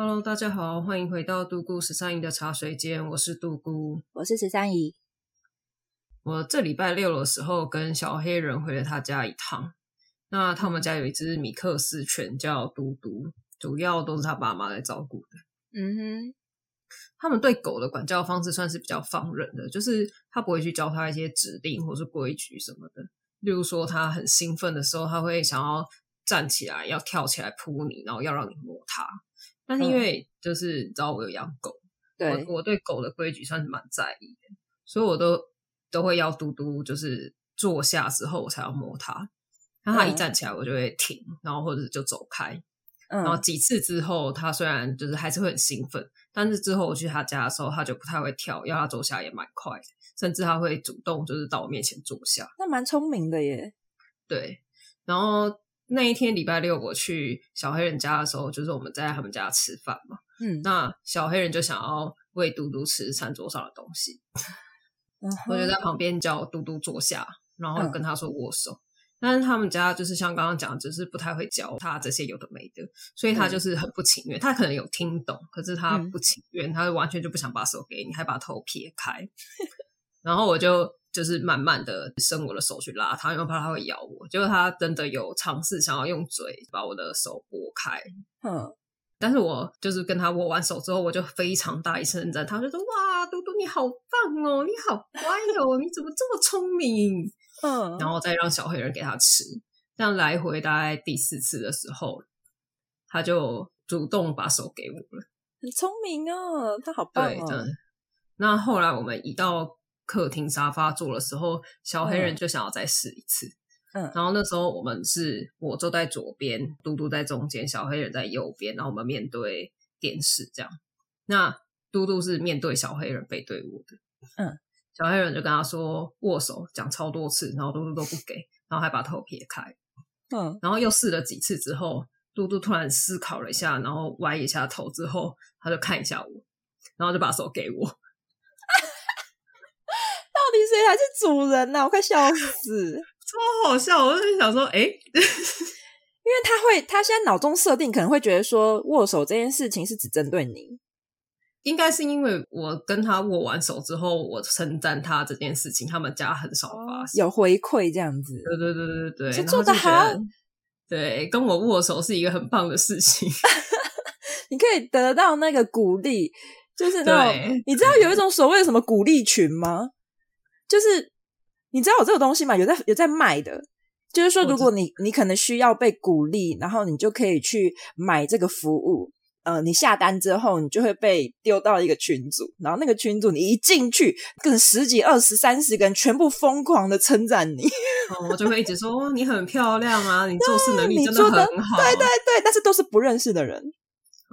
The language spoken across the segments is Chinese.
Hello，大家好，欢迎回到杜姑十三姨的茶水间，我是杜姑，我是十三姨。我这礼拜六的时候跟小黑人回了他家一趟，那他们家有一只米克斯犬叫嘟嘟，主要都是他爸妈来照顾的。嗯哼，他们对狗的管教方式算是比较放任的，就是他不会去教他一些指令或是规矩什么的。例如说，他很兴奋的时候，他会想要站起来，要跳起来扑你，然后要让你摸他。但是因为就是你知道我有养狗，对，我我对狗的规矩算是蛮在意的，所以我都都会要嘟嘟就是坐下之后我才要摸它，然后它一站起来我就会停，然后或者就走开，然后几次之后它虽然就是还是会很兴奋，但是之后我去他家的时候它就不太会跳，要它坐下也蛮快的，甚至它会主动就是到我面前坐下，那蛮聪明的耶。对，然后。那一天礼拜六我去小黑人家的时候，就是我们在他们家吃饭嘛。嗯，那小黑人就想要喂嘟嘟吃餐桌上的东西，嗯、我就在旁边叫嘟嘟坐下，然后跟他说握手。嗯、但是他们家就是像刚刚讲，只是不太会教他这些有的没的，所以他就是很不情愿。嗯、他可能有听懂，可是他不情愿，嗯、他完全就不想把手给你，还把头撇开。然后我就。就是慢慢的伸我的手去拉它，因为怕它会咬我。结果它真的有尝试想要用嘴把我的手拨开，嗯，但是我就是跟他握完手之后，我就非常大一声赞，他就说：“哇，嘟嘟你好棒哦，你好乖哦，你怎么这么聪明？”嗯，然后再让小黑人给他吃，这样来回大概第四次的时候，他就主动把手给我了，很聪明哦，他好棒哦。对，那后来我们一到。客厅沙发坐的时候，小黑人就想要再试一次。嗯，然后那时候我们是我坐在左边，嘟嘟在中间，小黑人在右边，然后我们面对电视这样。那嘟嘟是面对小黑人，背对我的。嗯，小黑人就跟他说握手，讲超多次，然后嘟嘟都不给，然后还把头撇开。嗯，然后又试了几次之后，嘟嘟突然思考了一下，然后歪一下头之后，他就看一下我，然后就把手给我。到底谁才是主人呢、啊？我快笑死，超好笑！我就想说，哎、欸，因为他会，他现在脑中设定可能会觉得说，握手这件事情是只针对你。应该是因为我跟他握完手之后，我称赞他这件事情，他们家很少发生，有回馈这样子。对对对对对，是做的好。对，跟我握手是一个很棒的事情，你可以得到那个鼓励，就是那种对你知道有一种所谓的什么鼓励群吗？就是你知道有这个东西吗？有在有在卖的，就是说如果你你可能需要被鼓励，然后你就可以去买这个服务。呃，你下单之后，你就会被丢到一个群组，然后那个群组你一进去，跟十几、二十、三十个人全部疯狂的称赞你。哦，我就会一直说你很漂亮啊，你做事 能力真的很好。对对对，但是都是不认识的人。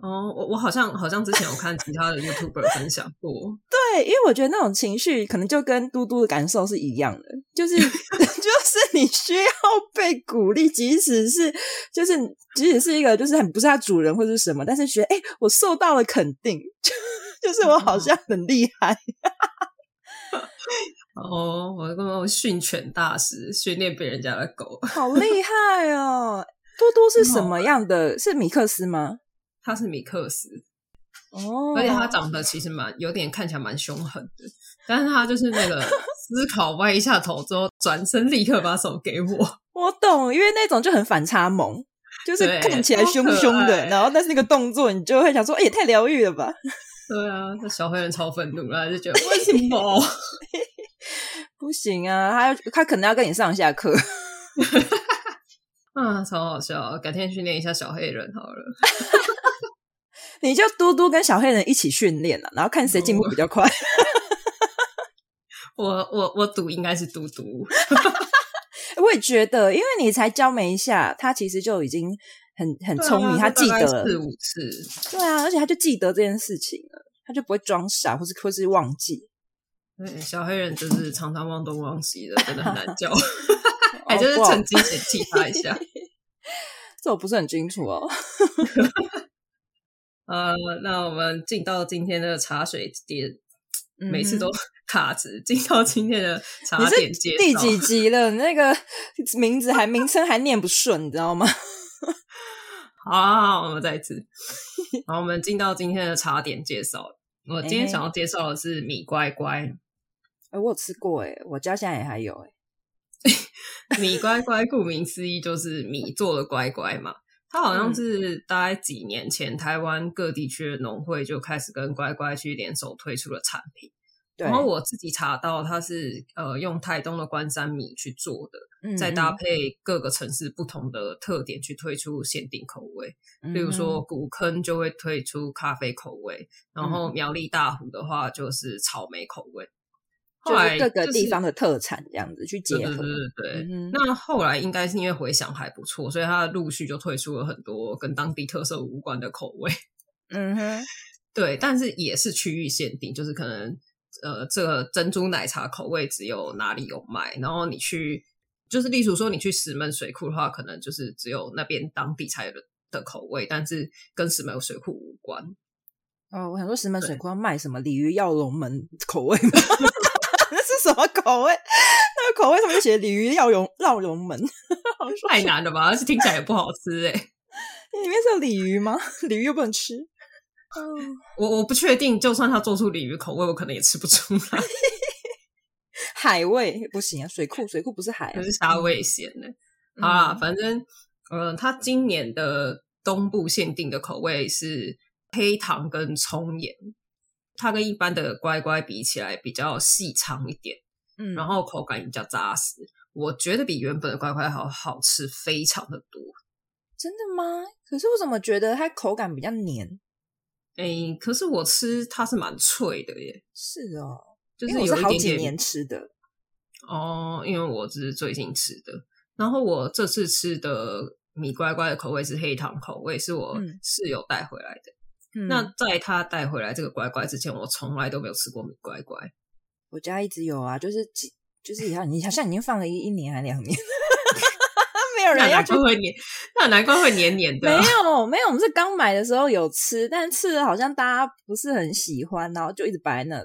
哦，我我好像好像之前有看其他的 YouTuber 分享过，对，因为我觉得那种情绪可能就跟嘟嘟的感受是一样的，就是 就是你需要被鼓励，即使是就是即使是一个就是很不是他主人或者是什么，但是觉得哎，我受到了肯定，就就是我好像很厉害。哦，我跟我训犬大师，训练别人家的狗，好厉害哦！嘟嘟是什么样的？是米克斯吗？他是米克斯哦，而且他长得其实蛮有点看起来蛮凶狠的，但是他就是那个 思考歪一下头之后，转身立刻把手给我。我懂，因为那种就很反差萌，就是看起来凶凶的，然后但是那个动作你就会想说，哎、欸，也太疗愈了吧？对啊，那小黑人超愤怒了，就觉得为什么 不行啊？他要他可能要跟你上下课。啊，超好笑！改天训练一下小黑人好了。你就嘟嘟跟小黑人一起训练了，然后看谁进步比较快。我我我赌应该是嘟嘟。我也觉得，因为你才教没一下，他其实就已经很很聪明，啊、他记得四五次。对啊，而且他就记得这件事情了，他就不会装傻，或是或是忘记。对，小黑人就是常常忘东忘西的，真的很难教。还就是趁机嫌弃他一下。这我不是很清楚哦。呃，那我们进到今天的茶水点，嗯、每次都 卡词。进到今天的 茶点介绍，第 几集了？那个名字还名称还念不顺，你知道吗？好，好，好，我们再一次。好，我们进到今天的茶点介绍。我今天想要介绍的是米乖乖。哎、欸，我有吃过哎，我家现在也还有哎。米乖乖顾名思义就是米做的乖乖嘛。它好像是大概几年前，嗯、台湾各地区的农会就开始跟乖乖去联手推出了产品。然后我自己查到，它是呃用台东的关山米去做的，嗯、再搭配各个城市不同的特点去推出限定口味。嗯、比如说古坑就会推出咖啡口味，嗯、然后苗栗大湖的话就是草莓口味。后来各个地方的特产这样子去结合，对对对那后来应该是因为回想还不错，所以他陆续就推出了很多跟当地特色无关的口味。嗯哼，对，但是也是区域限定，就是可能。呃，这个珍珠奶茶口味只有哪里有卖，然后你去，就是例如说你去石门水库的话，可能就是只有那边当地才有的的口味，但是跟石门水库无关。哦，我想说石门水库要卖什么鲤鱼跃龙门口味吗？那是什么口味？那个口味上面写鲤鱼绕龙绕龙门，太难了吧？而且听起来也不好吃哎。里面是有鲤鱼吗？鲤鱼又不能吃。我我不确定，就算他做出鲤鱼口味，我可能也吃不出来。海味不行啊，水库水库不是海，啊，是沙味咸的。嗯、好啦，反正呃，他今年的东部限定的口味是黑糖跟葱盐，它跟一般的乖乖比起来比较细长一点，嗯，然后口感也比较扎实，我觉得比原本的乖乖好好吃非常的多。真的吗？可是我怎么觉得它口感比较黏？哎、欸，可是我吃它是蛮脆的耶。是哦，就是有好几年吃的哦，因为我只是最近吃的。然后我这次吃的米乖乖的口味是黑糖口味，是我室友带回来的。嗯、那在他带回来这个乖乖之前，我从来都没有吃过米乖乖。我家一直有啊，就是就是好像你好像已经放了一一年还两年。没有人要就会黏，那难怪会黏黏的。没 有没有，我们是刚买的时候有吃，但吃的好像大家不是很喜欢，然后就一直摆在那，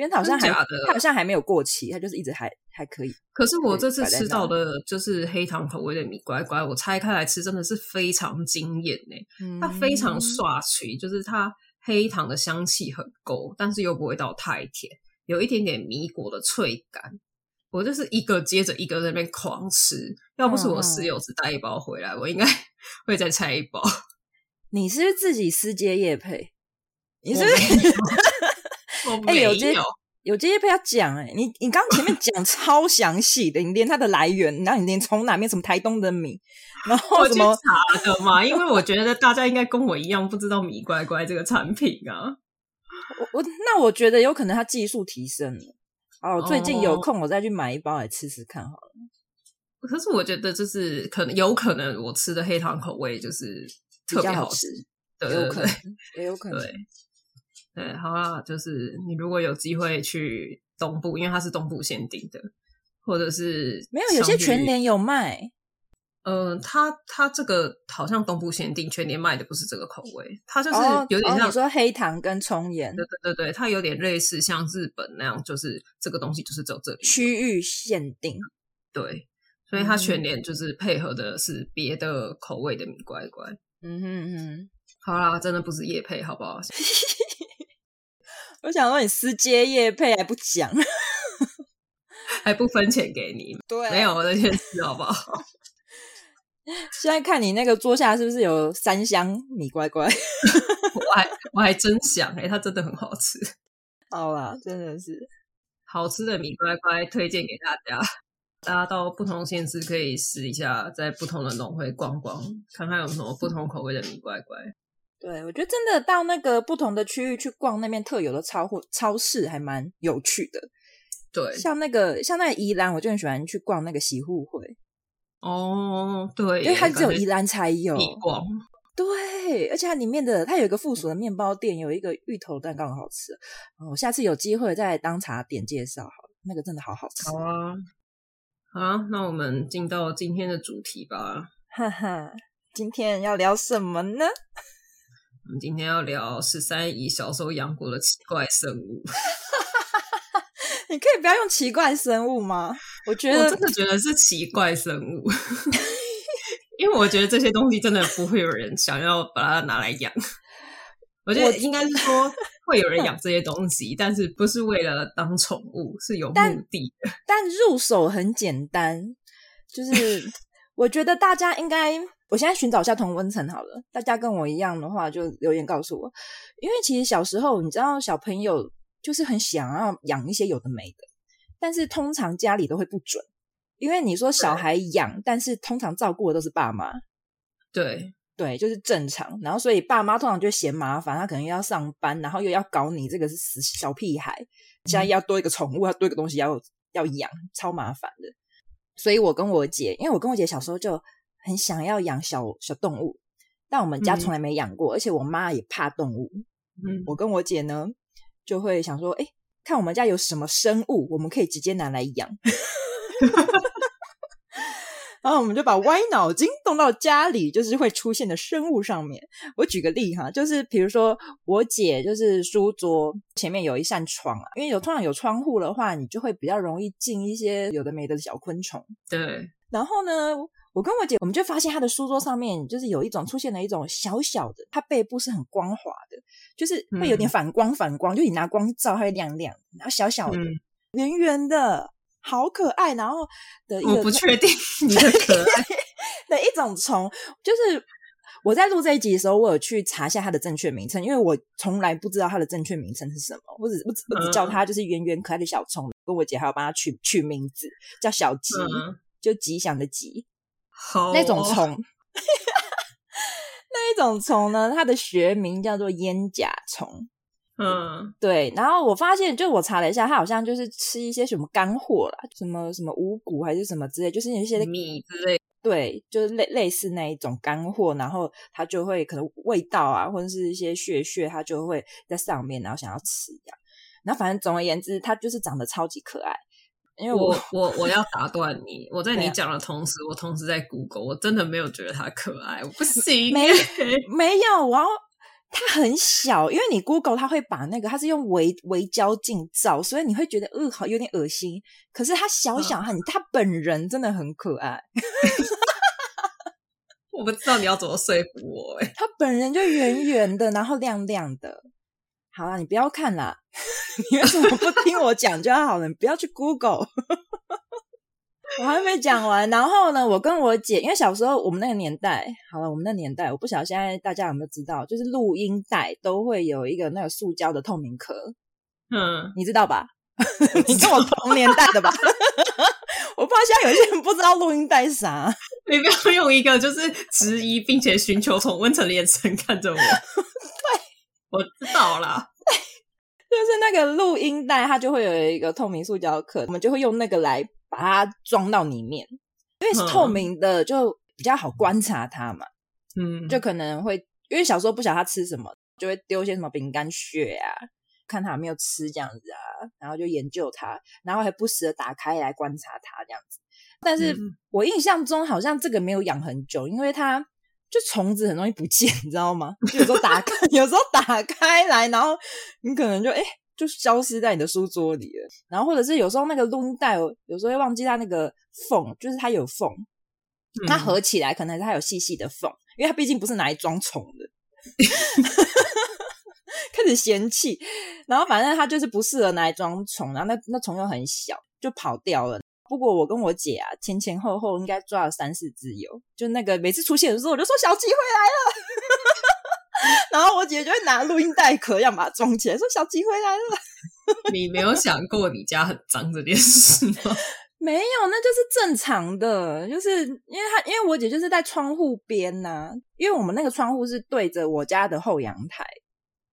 因为它好像还它好像还没有过期，它就是一直还还可以。可是我这次吃到的就是黑糖口味的米乖乖，我拆开来吃真的是非常惊艳呢。嗯、它非常刷脆，就是它黑糖的香气很够，但是又不会到太甜，有一点点米果的脆感。我就是一个接着一个在那边狂吃，要不是我室友只带一包回来，嗯、我应该 会再拆一包。你是不是自己私接夜配？你是不是？我没有，欸、有这有接业配要讲哎、欸，你你刚刚前面讲 超详细的，你连它的来源，然后你连从哪边什么台东的米，然后什么查的嘛？因为我觉得大家应该跟我一样不知道米乖乖这个产品啊。我我那我觉得有可能它技术提升了。哦，最近有空我再去买一包来吃吃看好了。可是我觉得就是可能有可能我吃的黑糖口味就是特别好吃，对，有可能，也有可能。对，好啦，就是你如果有机会去东部，因为它是东部限定的，或者是没有，有些全联有卖。嗯、呃，它它这个好像东部限定全年卖的不是这个口味，它就是有点像、哦哦、你说黑糖跟葱盐，对对对对，它有点类似像日本那样，就是这个东西就是只有这里区域限定，对，所以它全年就是配合的是别的口味的米乖乖，嗯哼哼，好啦，真的不是夜配，好不好？我想说你私接业配还不讲，还不分钱给你，对，没有这件事，好不好？现在看你那个桌下是不是有三箱米乖乖？我还我还真想哎、欸，它真的很好吃。好啦，真的是好吃的米乖乖，推荐给大家。大家到不同县市可以试一下，在不同的农会逛逛，看看有什么不同口味的米乖乖。对，我觉得真的到那个不同的区域去逛那边特有的超货超市，还蛮有趣的。对，像那个像那个宜兰，我就很喜欢去逛那个洗护会。哦，对，因为它只有宜兰才有。逛对，而且它里面的它有一个附属的面包店，有一个芋头蛋糕很好吃。我下次有机会再当茶点介绍好了，那个真的好好吃。好啊，好，那我们进到今天的主题吧。哈哈，今天要聊什么呢？我们今天要聊十三姨小时候养过的奇怪生物。你可以不要用奇怪生物吗？我觉得我真的觉得是奇怪生物，因为我觉得这些东西真的不会有人想要把它拿来养。我觉得应该是说会有人养这些东西，但是不是为了当宠物，是有目的的。但，但入手很简单，就是 我觉得大家应该，我现在寻找一下同温层好了。大家跟我一样的话，就留言告诉我。因为其实小时候，你知道，小朋友就是很想要养一些有的没的，但是通常家里都会不准。因为你说小孩养，但是通常照顾的都是爸妈，对对，就是正常。然后所以爸妈通常就嫌麻烦，他可能又要上班，然后又要搞你这个是死小屁孩，现在要多一个宠物，要多一个东西要要养，超麻烦的。所以我跟我姐，因为我跟我姐小时候就很想要养小小动物，但我们家从来没养过，嗯、而且我妈也怕动物。嗯，我跟我姐呢就会想说，哎，看我们家有什么生物，我们可以直接拿来养。然后我们就把歪脑筋动到家里就是会出现的生物上面。我举个例哈，就是比如说我姐就是书桌前面有一扇窗啊，因为有通常有窗户的话，你就会比较容易进一些有的没的小昆虫。对。然后呢，我跟我姐我们就发现她的书桌上面就是有一种出现了一种小小的，它背部是很光滑的，就是会有点反光反光，嗯、就你拿光照它会亮亮，然后小小的、嗯、圆圆的。好可爱，然后的一个我不确定 你的可爱 的一种虫，就是我在录这一集的时候，我有去查一下它的正确名称，因为我从来不知道它的正确名称是什么，我只我只我只叫它就是圆圆可爱的小虫，跟我姐还要帮它取取名字，叫小吉，嗯、就吉祥的吉，好那种虫，那一种虫呢，它的学名叫做烟甲虫。嗯，对，然后我发现，就我查了一下，它好像就是吃一些什么干货啦，什么什么五谷还是什么之类，就是有一些米之类，对，就是类类似那一种干货，然后它就会可能味道啊，或者是一些屑屑，它就会在上面，然后想要吃一样。然后反正总而言之，它就是长得超级可爱。因为我我我，我要打断你，我在你讲的同时，我同时在 Google，我真的没有觉得它可爱，我不行，没 没有，我要。它很小，因为你 Google 它会把那个，它是用微微焦镜照，所以你会觉得呃好有点恶心。可是它小小很，它、嗯、本人真的很可爱。我不知道你要怎么说服我哎。它本人就圆圆的，然后亮亮的。好啦，你不要看啦，你为什么不听我讲就好了？你不要去 Google。我还没讲完，然后呢，我跟我姐，因为小时候我们那个年代，好了，我们那个年代，我不晓得现在大家有没有知道，就是录音带都会有一个那个塑胶的透明壳，嗯，你知道吧？你跟我同年代的吧？我不知道现在有些人不知道录音带是啥，你不要用一个就是质疑并且寻求从温层的眼神看着我。对，我知道了，就是那个录音带，它就会有一个透明塑胶壳，我们就会用那个来。把它装到里面，因为是透明的，就比较好观察它嘛。嗯，就可能会因为小时候不晓得它吃什么，就会丢些什么饼干屑啊，看它有没有吃这样子啊，然后就研究它，然后还不时的打开来观察它这样子。但是我印象中好像这个没有养很久，因为它就虫子很容易不见，你知道吗？就有时候打开，有时候打开来，然后你可能就哎。诶就消失在你的书桌里了，然后或者是有时候那个录音带，有时候会忘记它那个缝，就是它有缝，它合起来可能它有细细的缝，因为它毕竟不是拿来装虫的，开始嫌弃，然后反正它就是不适合拿来装虫，然后那那虫又很小，就跑掉了。不过我跟我姐啊，前前后后应该抓了三四只有，就那个每次出现的时候，我就说小吉回来了。然后我姐就会拿录音带壳要把它装起来，说小吉回来了。你没有想过你家很脏这件事吗？没有，那就是正常的，就是因为他，因为我姐就是在窗户边呐、啊，因为我们那个窗户是对着我家的后阳台，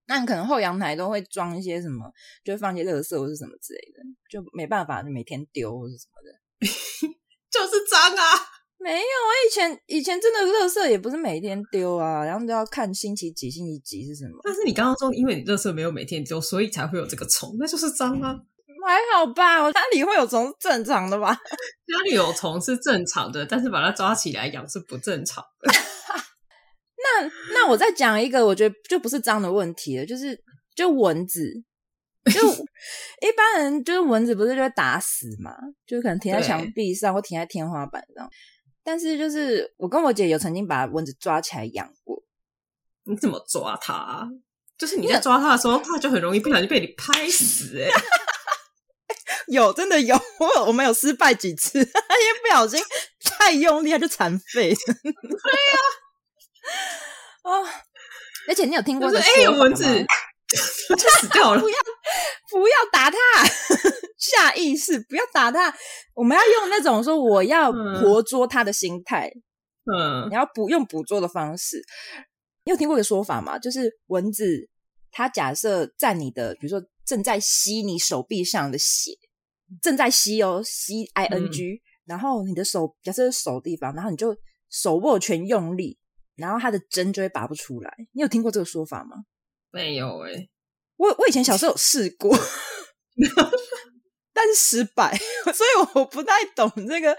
那你可能后阳台都会装一些什么，就放一些垃圾或是什么之类的，就没办法，就每天丢或是什么的，就是脏啊。没有啊，以前以前真的垃圾也不是每天丢啊，然后都要看星期几星期几是什么。但是你刚刚说，因为你垃圾没有每天丢，所以才会有这个虫，那就是脏啊。还好吧，我家里会有虫是正常的吧？家里有虫是正常的，但是把它抓起来养是不正常的。那那我再讲一个，我觉得就不是脏的问题了，就是就蚊子，就 一般人就是蚊子不是就会打死嘛，就可能停在墙壁上或停在天花板上。但是就是我跟我姐有曾经把蚊子抓起来养过。你怎么抓它？就是你在抓它的时候，它就很容易不小心被你拍死，欸。哎，有真的有，我我们有失败几次，因为不小心太用力，它就残废。对呀，啊！而且你有听过这？哎，有蚊子就死掉了。不要不要打它，下意识不要打它。我们要用那种说我要活捉它的心态。嗯，你要捕用捕捉的方式。你有听过一个说法吗？就是蚊子，它假设在你的，比如说正在吸你手臂上的血，正在吸哦，吸 I N G，嗯，然后你的手假设是手地方，然后你就手握拳用力，然后它的针就会拔不出来。你有听过这个说法吗？没有哎、欸、我我以前小时候有试过，但是失败，所以我不太懂这个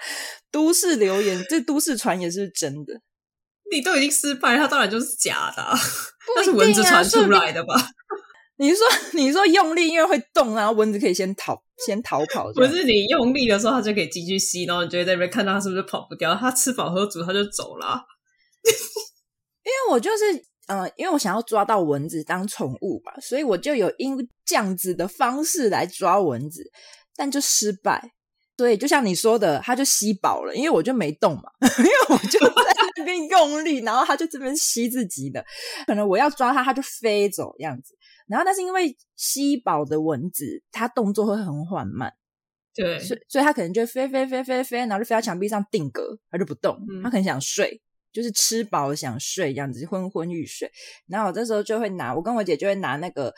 都市流言，这都市传言是真的？你都已经失败，它当然就是假的，那、啊、是蚊子传出来的吧？你说你说用力，因为会动，然后蚊子可以先逃，先逃跑。不是你用力的时候，它就可以继续吸，然后你就会在那边看到它是不是跑不掉。它吃饱喝足，它就走了。因 为我就是呃，因为我想要抓到蚊子当宠物吧，所以我就有因这样子的方式来抓蚊子，但就失败。对，就像你说的，它就吸饱了，因为我就没动嘛，因为我就在那边用力，然后它就这边吸自己的，可能我要抓它，它就飞走这样子。然后，但是因为吸饱的蚊子，它动作会很缓慢，对，所以所以它可能就飞飞飞飞飞，然后就飞到墙壁上定格，它就不动，它可能想睡，就是吃饱想睡这样子，昏昏欲睡。然后我这时候就会拿，我跟我姐就会拿那个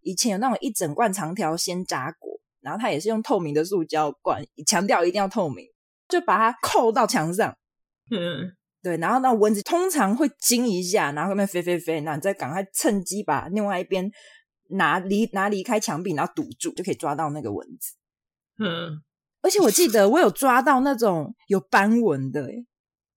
以前有那种一整罐长条鲜榨果。然后它也是用透明的塑胶罐，强调一定要透明，就把它扣到墙上。嗯，对。然后那蚊子通常会惊一下，然后后面飞飞飞，那你再赶快趁机把另外一边拿离拿离开墙壁，然后堵住，就可以抓到那个蚊子。嗯，而且我记得我有抓到那种有斑纹的，诶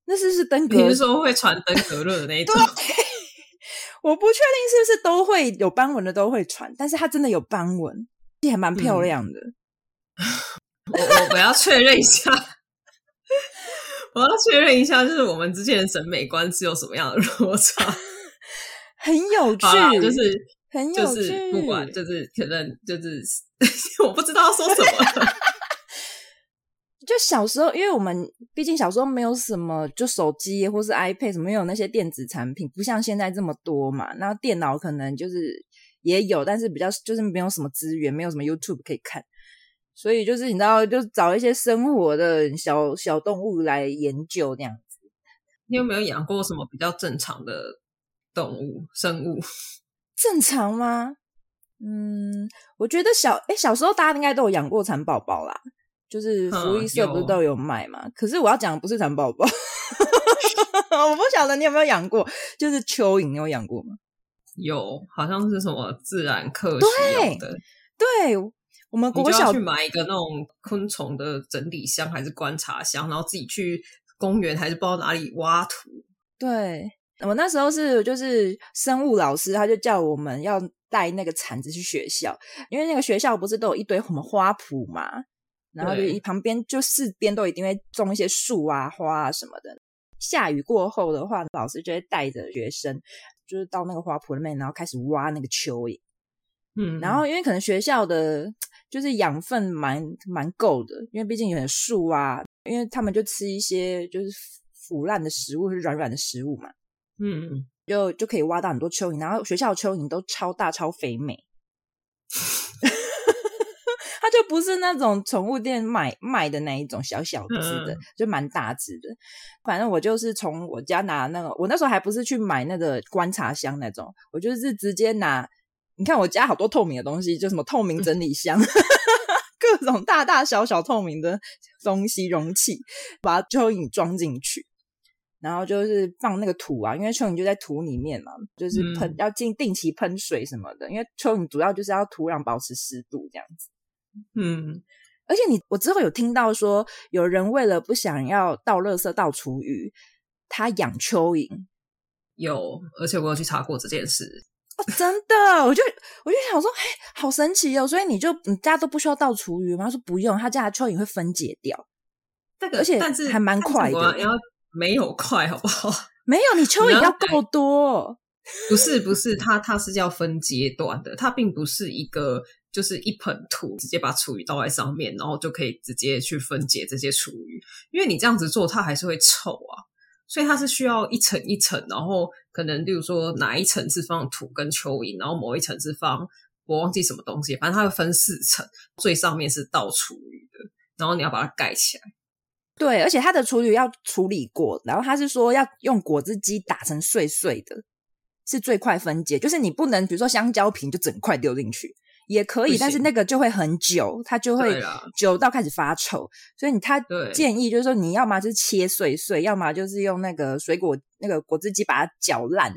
那是不是登革？你是说会传登革热的那一种？我不确定是不是都会有斑纹的都会传，但是它真的有斑纹。还蛮漂亮的，嗯、我我我要确认一下，我要确认一下，就是我们之间的审美观是有什么样的落差？很有趣，就是很有趣，就是不管，就是可能就是 我不知道要说什么。就小时候，因为我们毕竟小时候没有什么，就手机或是 iPad 什么，没有那些电子产品，不像现在这么多嘛。然后电脑可能就是。也有，但是比较就是没有什么资源，没有什么 YouTube 可以看，所以就是你知道，就找一些生活的小小动物来研究这样子。你有没有养过什么比较正常的动物生物？正常吗？嗯，我觉得小诶小时候大家应该都有养过蚕宝宝啦，就是福利社不是都有卖嘛？可是我要讲的不是蚕宝宝，我不晓得你有没有养过，就是蚯蚓，你有养过吗？有，好像是什么自然课需要的。对，对我们国小去买一个那种昆虫的整理箱，还是观察箱，然后自己去公园还是不知道哪里挖土。对，我那时候是就是生物老师，他就叫我们要带那个铲子去学校，因为那个学校不是都有一堆什么花圃嘛，然后就一旁边就四边都一定会种一些树啊、花啊什么的。下雨过后的话，老师就会带着学生。就是到那个花圃里面，然后开始挖那个蚯蚓。嗯，然后因为可能学校的就是养分蛮蛮够的，因为毕竟有点树啊，因为他们就吃一些就是腐烂的食物，是软软的食物嘛。嗯，就就可以挖到很多蚯蚓，然后学校的蚯蚓都超大超肥美。它就不是那种宠物店买卖的那一种小小只的，嗯、就蛮大只的。反正我就是从我家拿那个，我那时候还不是去买那个观察箱那种，我就是直接拿。你看我家好多透明的东西，就什么透明整理箱，嗯、各种大大小小透明的东西容器，把蚯蚓装进去，然后就是放那个土啊，因为蚯蚓就在土里面嘛，就是喷、嗯、要进定期喷水什么的，因为蚯蚓主要就是要土壤保持湿度这样子。嗯，而且你我之后有听到说，有人为了不想要倒垃圾、倒厨余，他养蚯蚓。有，而且我有去查过这件事。哦，真的，我就我就想说，嘿，好神奇哦！所以你就你家都不需要倒厨余吗？他说不用，他家的蚯蚓会分解掉。这个，而且但是还蛮快的。要没有快，好不好？没有，你蚯蚓要够多。不是不是，它它是要分阶段的，它并不是一个就是一盆土直接把厨余倒在上面，然后就可以直接去分解这些厨余，因为你这样子做，它还是会臭啊，所以它是需要一层一层，然后可能例如说哪一层是放土跟蚯蚓，然后某一层是放我忘记什么东西，反正它会分四层，最上面是倒厨余的，然后你要把它盖起来。对，而且它的厨余要处理过，然后他是说要用果汁机打成碎碎的。是最快分解，就是你不能，比如说香蕉皮就整块丢进去也可以，但是那个就会很久，它就会久到开始发臭。所以你他建议就是说，你要么就是切碎碎，要么就是用那个水果那个果汁机把它搅烂。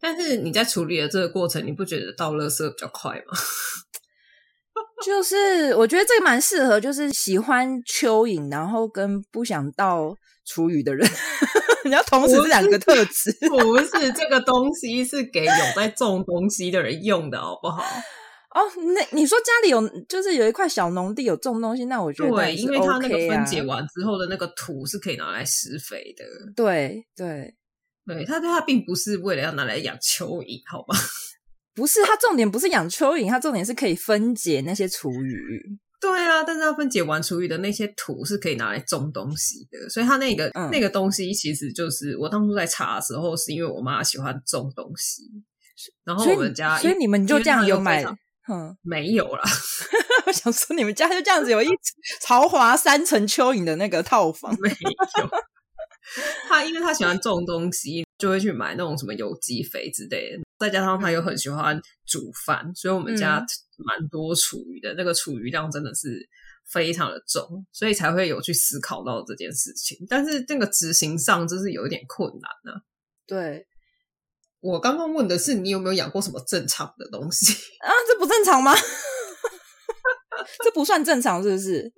但是你在处理的这个过程，你不觉得倒垃圾比较快吗？就是我觉得这个蛮适合，就是喜欢蚯蚓，然后跟不想倒厨余的人。你要同时这两个特质，不是这个东西是给有在种东西的人用的，好不好？哦，那你说家里有，就是有一块小农地有种东西，那我觉得、OK 啊、对，因为它那个分解完之后的那个土是可以拿来施肥的。对对对，它它并不是为了要拿来养蚯蚓，好吧？不是，它重点不是养蚯蚓，它重点是可以分解那些厨余。对啊，但是它分解完厨余的那些土是可以拿来种东西的，所以他那个、嗯、那个东西其实就是我当初在查的时候，是因为我妈喜欢种东西，然后我们家所以，所以你们就这样有买？嗯，没有啦。我想说你们家就这样子有一豪华三层蚯蚓的那个套房？没有。他因为他喜欢种东西，就会去买那种什么有机肥之类的，再加上他又很喜欢煮饭，所以我们家蛮多厨余的，嗯、那个厨余量真的是非常的重，所以才会有去思考到这件事情。但是那个执行上就是有一点困难呢、啊。对，我刚刚问的是你有没有养过什么正常的东西 啊？这不正常吗？这不算正常，是不是？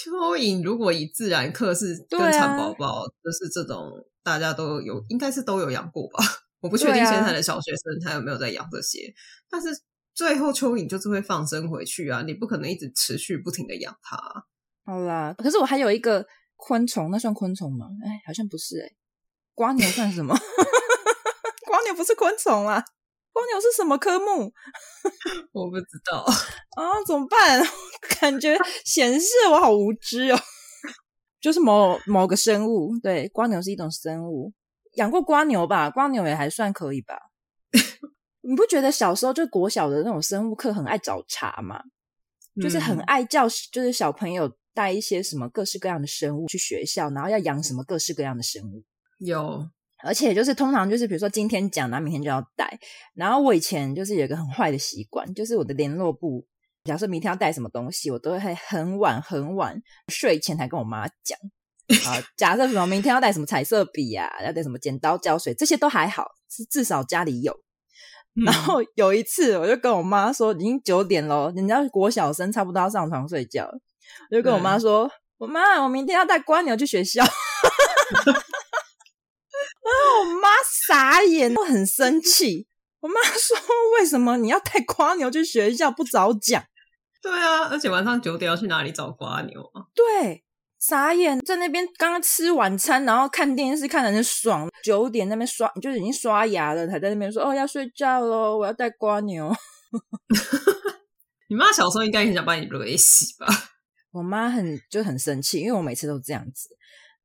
蚯蚓如果以自然课是跟蚕宝宝，就是这种大家都有，应该是都有养过吧？我不确定现在的小学生他有没有在养这些，但是最后蚯蚓就是会放生回去啊，你不可能一直持续不停的养它。好啦，可是我还有一个昆虫，那算昆虫吗？哎，好像不是哎、欸，蜗牛算什么？瓜牛不是昆虫啊。蜗牛是什么科目？我不知道 啊，怎么办？感觉显示我好无知哦。就是某某个生物，对，蜗牛是一种生物。养过蜗牛吧？蜗牛也还算可以吧？你不觉得小时候就国小的那种生物课很爱找茬吗？就是很爱叫，就是小朋友带一些什么各式各样的生物去学校，然后要养什么各式各样的生物。有。而且就是通常就是比如说今天讲，然后明天就要带。然后我以前就是有一个很坏的习惯，就是我的联络簿，假设明天要带什么东西，我都会很晚很晚睡前才跟我妈讲。啊，假设什么明天要带什么彩色笔啊，要带什么剪刀、胶水，这些都还好，是至少家里有。然后有一次，我就跟我妈说，已经九点了，人家国小生差不多要上床睡觉，我就跟我妈说，嗯、我妈，我明天要带蜗牛去学校。傻眼，我很生气。我妈说：“为什么你要带瓜牛去学校不早讲？”对啊，而且晚上九点要去哪里找瓜牛啊？对，傻眼，在那边刚刚吃晚餐，然后看电视看的很爽。九点那边刷，就是已经刷牙了，才在那边说：“哦，要睡觉喽，我要带瓜牛。”你妈小时候应该很想把你勒死吧？我妈很就很生气，因为我每次都这样子。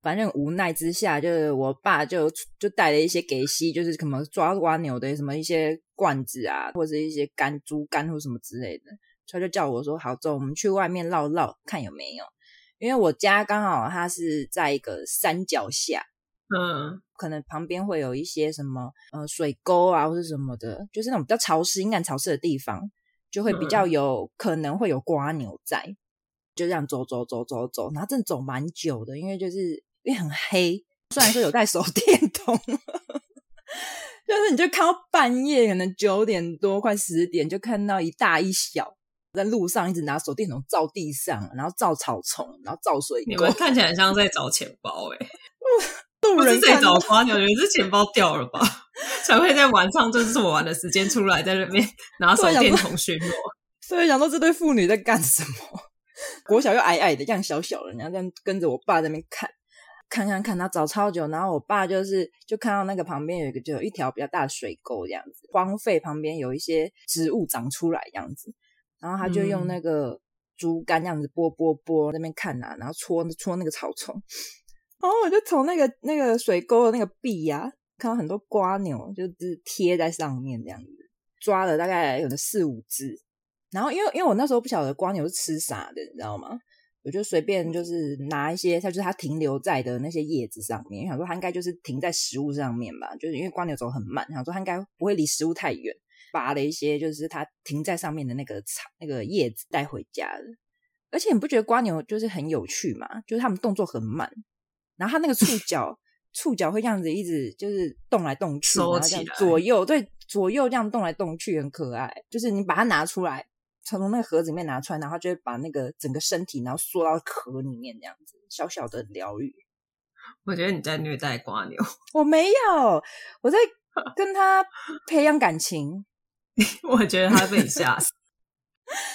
反正无奈之下，就是我爸就就带了一些给西，就是什么抓瓜牛的什么一些罐子啊，或者一些干猪肝或什么之类的，他就叫我说：“好，走，我们去外面绕绕，看有没有。”因为我家刚好它是在一个山脚下，嗯，可能旁边会有一些什么呃水沟啊，或者什么的，就是那种比较潮湿、阴暗、潮湿的地方，就会比较有可能会有瓜牛在。就这样走走走走走，然后真的走蛮久的，因为就是。因为很黑，虽然说有带手电筒，就是你就看到半夜，可能九点多快十点，就看到一大一小在路上一直拿手电筒照地上，然后照草丛，然后照水沟。你们看起来很 像在找钱包哎、欸，不是在找花鸟，你们是钱包掉了吧？才会在晚上就是这么晚的时间出来，在那边拿手电筒巡逻。所以想说这对父女在干什么？国小又矮矮的，这样小小的，然后这样跟着我爸在那边看。看看看，他找超久，然后我爸就是就看到那个旁边有一个就有一条比较大的水沟这样子，荒废旁边有一些植物长出来这样子，然后他就用那个竹竿这样子拨拨拨那边看啊，然后戳戳那个草丛，然后我就从那个那个水沟的那个壁呀、啊，看到很多瓜牛就是贴在上面这样子，抓了大概有的四五只，然后因为因为我那时候不晓得瓜牛是吃啥的，你知道吗？我就随便就是拿一些，它就是它停留在的那些叶子上面，想说它应该就是停在食物上面吧，就是因为瓜牛走很慢，想说它应该不会离食物太远，拔了一些就是它停在上面的那个草那个叶子带回家了。而且你不觉得瓜牛就是很有趣吗？就是它们动作很慢，然后它那个触 角触角会这样子一直就是动来动去，然后这样左右对左右这样动来动去，很可爱。就是你把它拿出来。从那个盒子里面拿出来，然后就会把那个整个身体，然后缩到壳里面，这样子小小的疗愈。我觉得你在虐待瓜牛，我没有，我在 跟他培养感情。我觉得他被你吓死。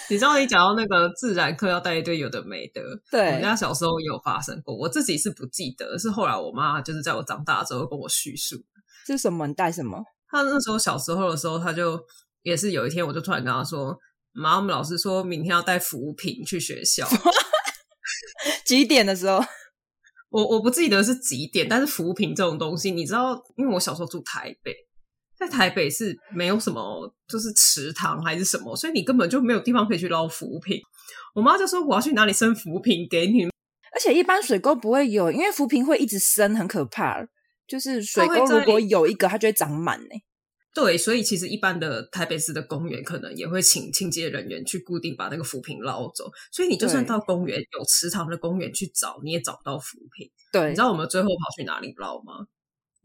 你知道，你讲到那个自然课要带一堆有的没的，对，我们家小时候也有发生过。我自己是不记得，是后来我妈就是在我长大之后跟我叙述。是什么？你带什么？他那时候小时候的时候，他就也是有一天，我就突然跟他说。妈，我们老师说明天要带浮萍去学校。几点的时候？我我不记得是几点，但是浮萍这种东西，你知道，因为我小时候住台北，在台北是没有什么，就是池塘还是什么，所以你根本就没有地方可以去捞浮萍。我妈就说我要去哪里生浮萍给你。而且一般水沟不会有，因为浮萍会一直生，很可怕。就是水沟如果有一个，它就会长满呢。对，所以其实一般的台北市的公园可能也会请清洁人员去固定把那个浮萍捞走，所以你就算到公园有池塘的公园去找，你也找不到浮萍。对，你知道我们最后跑去哪里捞吗？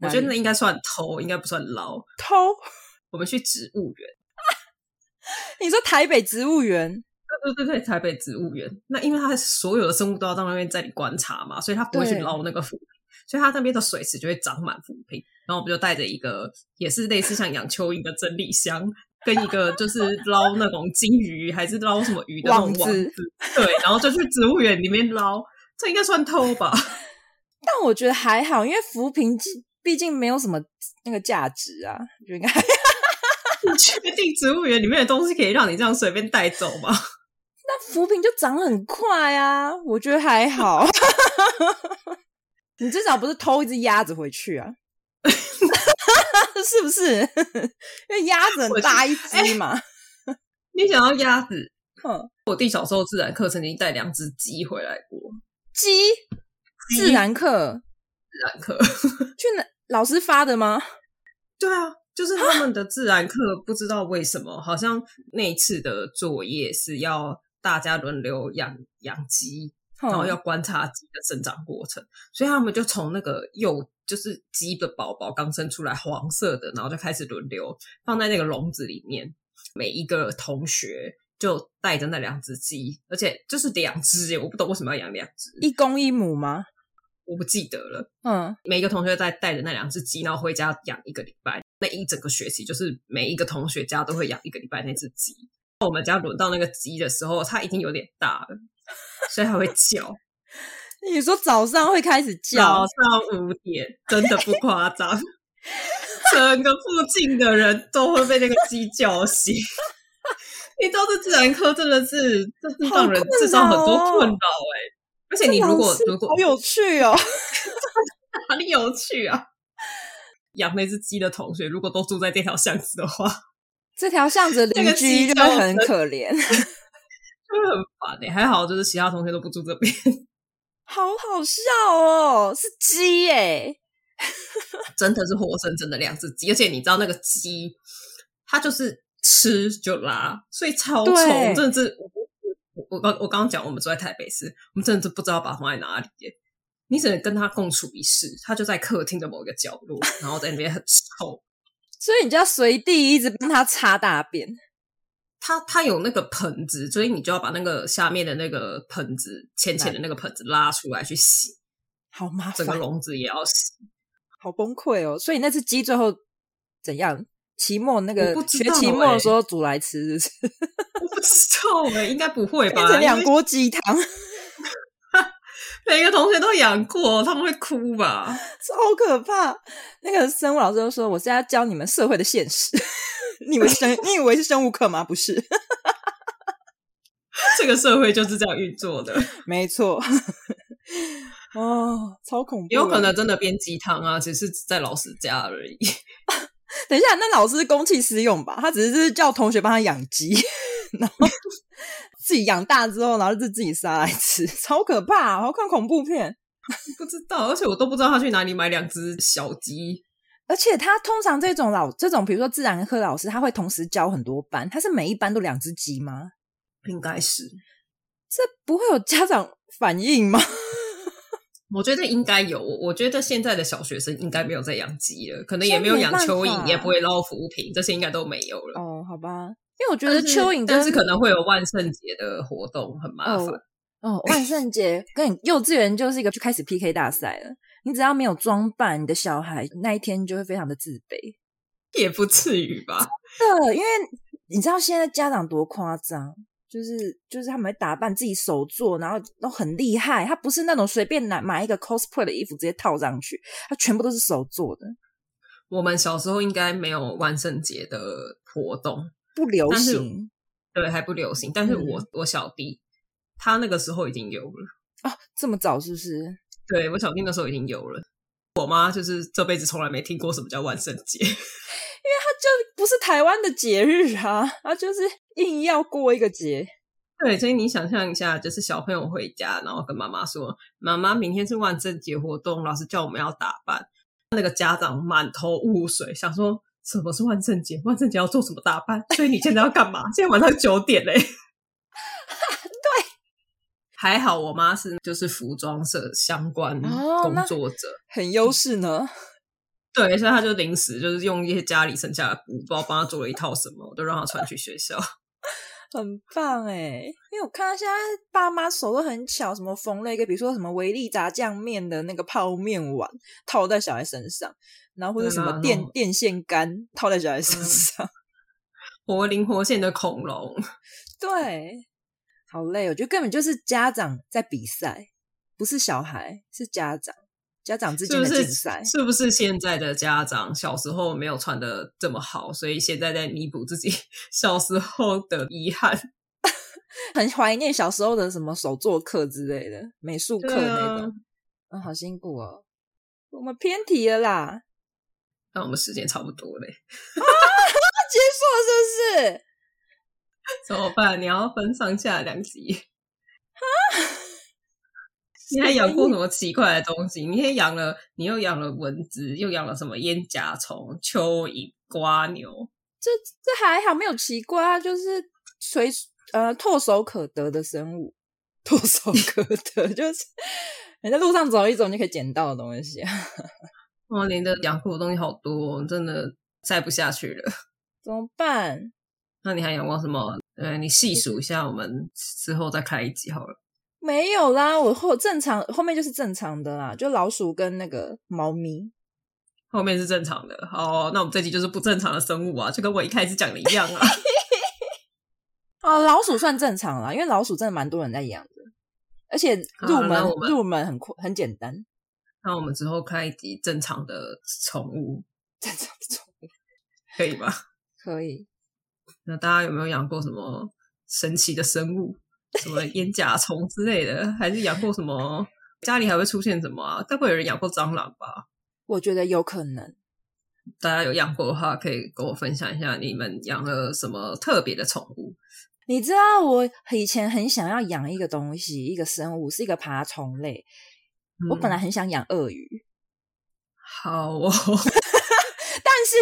我觉得那应该算偷，应该不算捞。偷？我们去植物园。你说台北植物园？对对对，台北植物园。那因为它所有的生物都要到那边在里观察嘛，所以它不会去捞那个浮萍。所以它那边的水池就会长满浮萍，然后我们就带着一个也是类似像养蚯蚓的整理箱，跟一个就是捞那种金鱼还是捞什么鱼的那种网子，网子对，然后就去植物园里面捞，这应该算偷吧？但我觉得还好，因为浮萍毕竟没有什么那个价值啊，就应该。你确定植物园里面的东西可以让你这样随便带走吗？那浮萍就长很快啊，我觉得还好。你至少不是偷一只鸭子回去啊？是不是？因为鸭子很大一只嘛。欸、你想要鸭子？嗯，我弟小时候自然课曾经带两只鸡回来过。鸡？自然课？自然课？去哪？老师发的吗？对啊，就是他们的自然课，不知道为什么，好像那一次的作业是要大家轮流养养鸡。然后要观察鸡的生长过程，所以他们就从那个幼，就是鸡的宝宝刚生出来黄色的，然后就开始轮流放在那个笼子里面。每一个同学就带着那两只鸡，而且就是两只耶，我不懂为什么要养两只，一公一母吗？我不记得了。嗯，每一个同学在带着那两只鸡，然后回家养一个礼拜。那一整个学期，就是每一个同学家都会养一个礼拜那只鸡。我们家轮到那个鸡的时候，它已经有点大了。所以还会叫。你说早上会开始叫？早上五点，真的不夸张。整个附近的人都会被那个鸡叫醒。你知道这自然科真的是，这是让人制造很多困扰哎。而且你如果如果好有趣哦，哪里有趣啊？养那只鸡的同学，如果都住在这条巷子的话，这条巷子邻居就会很可怜。很烦哎、欸，还好就是其他同学都不住这边，好好笑哦，是鸡哎、欸，真的是活生生的两只鸡，而且你知道那个鸡，它就是吃就拉，所以超丑，对。真的是我我刚我刚刚讲我们住在台北市，我们真的是不知道把它放在哪里耶，你只能跟它共处一室，它就在客厅的某一个角落，然后在那边很臭，所以你就要随地一直帮它擦大便。它它有那个盆子，所以你就要把那个下面的那个盆子浅浅的那个盆子拉出来去洗，好麻烦。整个笼子也要洗，好崩溃哦。所以那只鸡最后怎样？期末那个学期末的时候煮来吃是不是？我不知道哎、欸，应该不会吧？变成两锅鸡汤。每个同学都养过，他们会哭吧？超可怕！那个生物老师就说：“我是要教你们社会的现实。你以为生，你以为是生物课吗？不是，这个社会就是这样运作的。没错。哦，超恐怖！有可能真的编鸡汤啊，只是在老师家而已。等一下，那老师公器私用吧？他只是叫同学帮他养鸡，然后自己养大之后，然后就自己杀来吃，超可怕！我要看恐怖片，不知道，而且我都不知道他去哪里买两只小鸡。而且他通常这种老这种，比如说自然科老师，他会同时教很多班，他是每一班都两只鸡吗？应该是，这不会有家长反应吗？我觉得应该有，我觉得现在的小学生应该没有在养鸡了，可能也没有养蚯蚓，也不会捞浮萍，这些应该都没有了。哦，好吧，因为我觉得蚯蚓，但是可能会有万圣节的活动，很麻烦。哦，哦，万圣节跟你幼稚园就是一个就开始 PK 大赛了，你只要没有装扮，你的小孩那一天就会非常的自卑，也不至于吧？真的，因为你知道现在家长多夸张。就是就是他们会打扮自己手做，然后都很厉害。他不是那种随便拿买一个 cosplay 的衣服直接套上去，他全部都是手做的。我们小时候应该没有万圣节的活动，不流行，对，还不流行。但是我、嗯、我小弟他那个时候已经有了啊，这么早是不是？对，我小弟那时候已经有了。我妈就是这辈子从来没听过什么叫万圣节，因为她就不是台湾的节日啊，她就是。硬要过一个节，对，所以你想象一下，就是小朋友回家，然后跟妈妈说：“妈妈，明天是万圣节活动，老师叫我们要打扮。”那个家长满头雾水，想说：“什么是万圣节？万圣节要做什么打扮？所以你现在要干嘛？现在晚上九点嘞。”对，还好我妈是就是服装社相关工作者，哦、很优势呢。对，所以她就临时就是用一些家里剩下的布，不知道帮他做了一套什么，我都让她穿去学校。很棒哎，因为我看到现在爸妈手都很巧，什么缝了一个，比如说什么维力炸酱面的那个泡面碗套在小孩身上，然后或者什么电电线杆套在小孩身上，活灵活现的恐龙。对，好累，我觉得根本就是家长在比赛，不是小孩，是家长。家长之间的竞赛，是不是现在的家长小时候没有穿的这么好，所以现在在弥补自己 小时候的遗憾？很怀念小时候的什么手作课之类的美术课那种。嗯，好辛苦哦。我们偏题了啦。那我们时间差不多嘞。啊，结束了是不是？怎么办？你要分上下两集。啊。你还养过什么奇怪的东西？你也养了，你又养了蚊子，又养了什么烟甲虫、蚯蚓、瓜牛？这这还好，没有奇怪啊，就是随呃唾手可得的生物，唾手可得 就是你在路上走一走，你可以捡到的东西啊。哇，你的养过的东西好多，真的摘不下去了，怎么办？那你还养过什么？呃，你细数一下，我们之后再开一集好了。没有啦，我后正常后面就是正常的啦，就老鼠跟那个猫咪，后面是正常的。好，那我们这集就是不正常的生物啊，就跟我一开始讲的一样啊。哦，老鼠算正常啦，因为老鼠真的蛮多人在养的，而且入门入门很很简单。那我们之后开一集正常的宠物，正常的宠物可以吗？可以。那大家有没有养过什么神奇的生物？什么 烟甲虫之类的，还是养过什么？家里还会出现什么啊？该不会有人养过蟑螂吧？我觉得有可能。大家有养过的话，可以跟我分享一下你们养了什么特别的宠物。你知道我以前很想要养一个东西，一个生物，是一个爬虫类。嗯、我本来很想养鳄鱼。好哦，但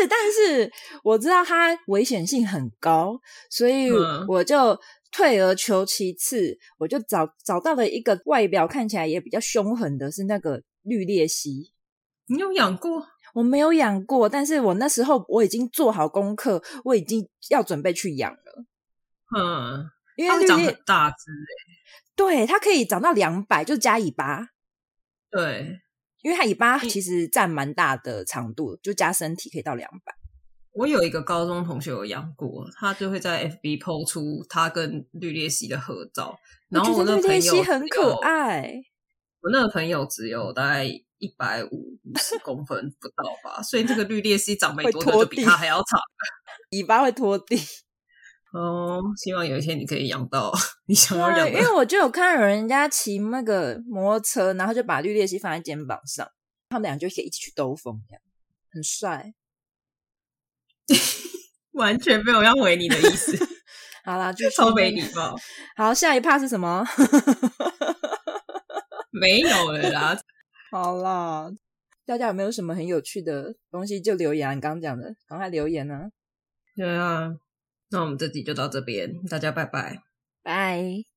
是但是我知道它危险性很高，所以我就。嗯退而求其次，我就找找到了一个外表看起来也比较凶狠的，是那个绿鬣蜥。你有养过？我没有养过，但是我那时候我已经做好功课，我已经要准备去养了。嗯，因为绿鬣长很大只诶。对，它可以长到两百，就加尾巴。对，因为它尾巴其实占蛮大的长度，就加身体可以到两百。我有一个高中同学有养过，他就会在 FB PO 出他跟绿鬣蜥的合照。然后我那朋友很可爱，我那个朋友只有大概一百五十公分不到吧，所以这个绿鬣蜥长没多久就比它还要长，尾巴会拖地。哦，希望有一天你可以养到 你想要养的。因为我就有看到有人家骑那个摩托车，然后就把绿鬣蜥放在肩膀上，他们俩就可以一起去兜风，这样很帅。完全没有要回你的意思。好啦，就超没礼貌。好，下一趴是什么？没有了啦。好啦，大家有没有什么很有趣的东西就留言啊？你刚刚讲的，赶快留言呢。对啊，那我们这集就到这边，大家拜拜，拜。